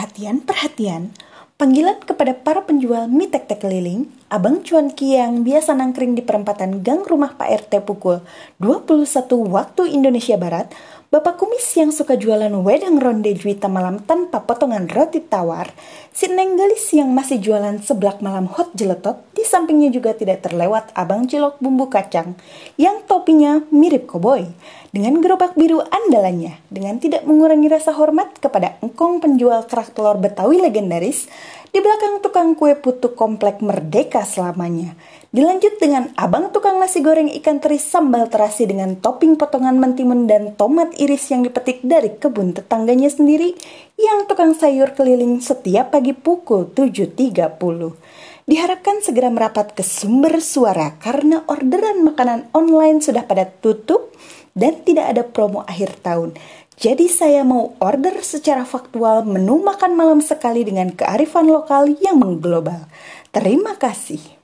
Perhatian, perhatian. Panggilan kepada para penjual mie tek-tek keliling, Abang Cuan Ki yang biasa nangkring di perempatan gang rumah Pak RT pukul 21 waktu Indonesia Barat, Bapak kumis yang suka jualan wedang ronde juita malam tanpa potongan roti tawar, si Neng Galis yang masih jualan seblak malam hot jeletot, sampingnya juga tidak terlewat abang cilok bumbu kacang yang topinya mirip koboi. Dengan gerobak biru andalannya, dengan tidak mengurangi rasa hormat kepada engkong penjual kerak telur Betawi legendaris, di belakang tukang kue putu komplek merdeka selamanya. Dilanjut dengan abang tukang nasi goreng ikan teri sambal terasi dengan topping potongan mentimun dan tomat iris yang dipetik dari kebun tetangganya sendiri yang tukang sayur keliling setiap pagi pukul 7.30. Diharapkan segera merapat ke sumber suara karena orderan makanan online sudah pada tutup dan tidak ada promo akhir tahun. Jadi saya mau order secara faktual menu makan malam sekali dengan kearifan lokal yang mengglobal. Terima kasih.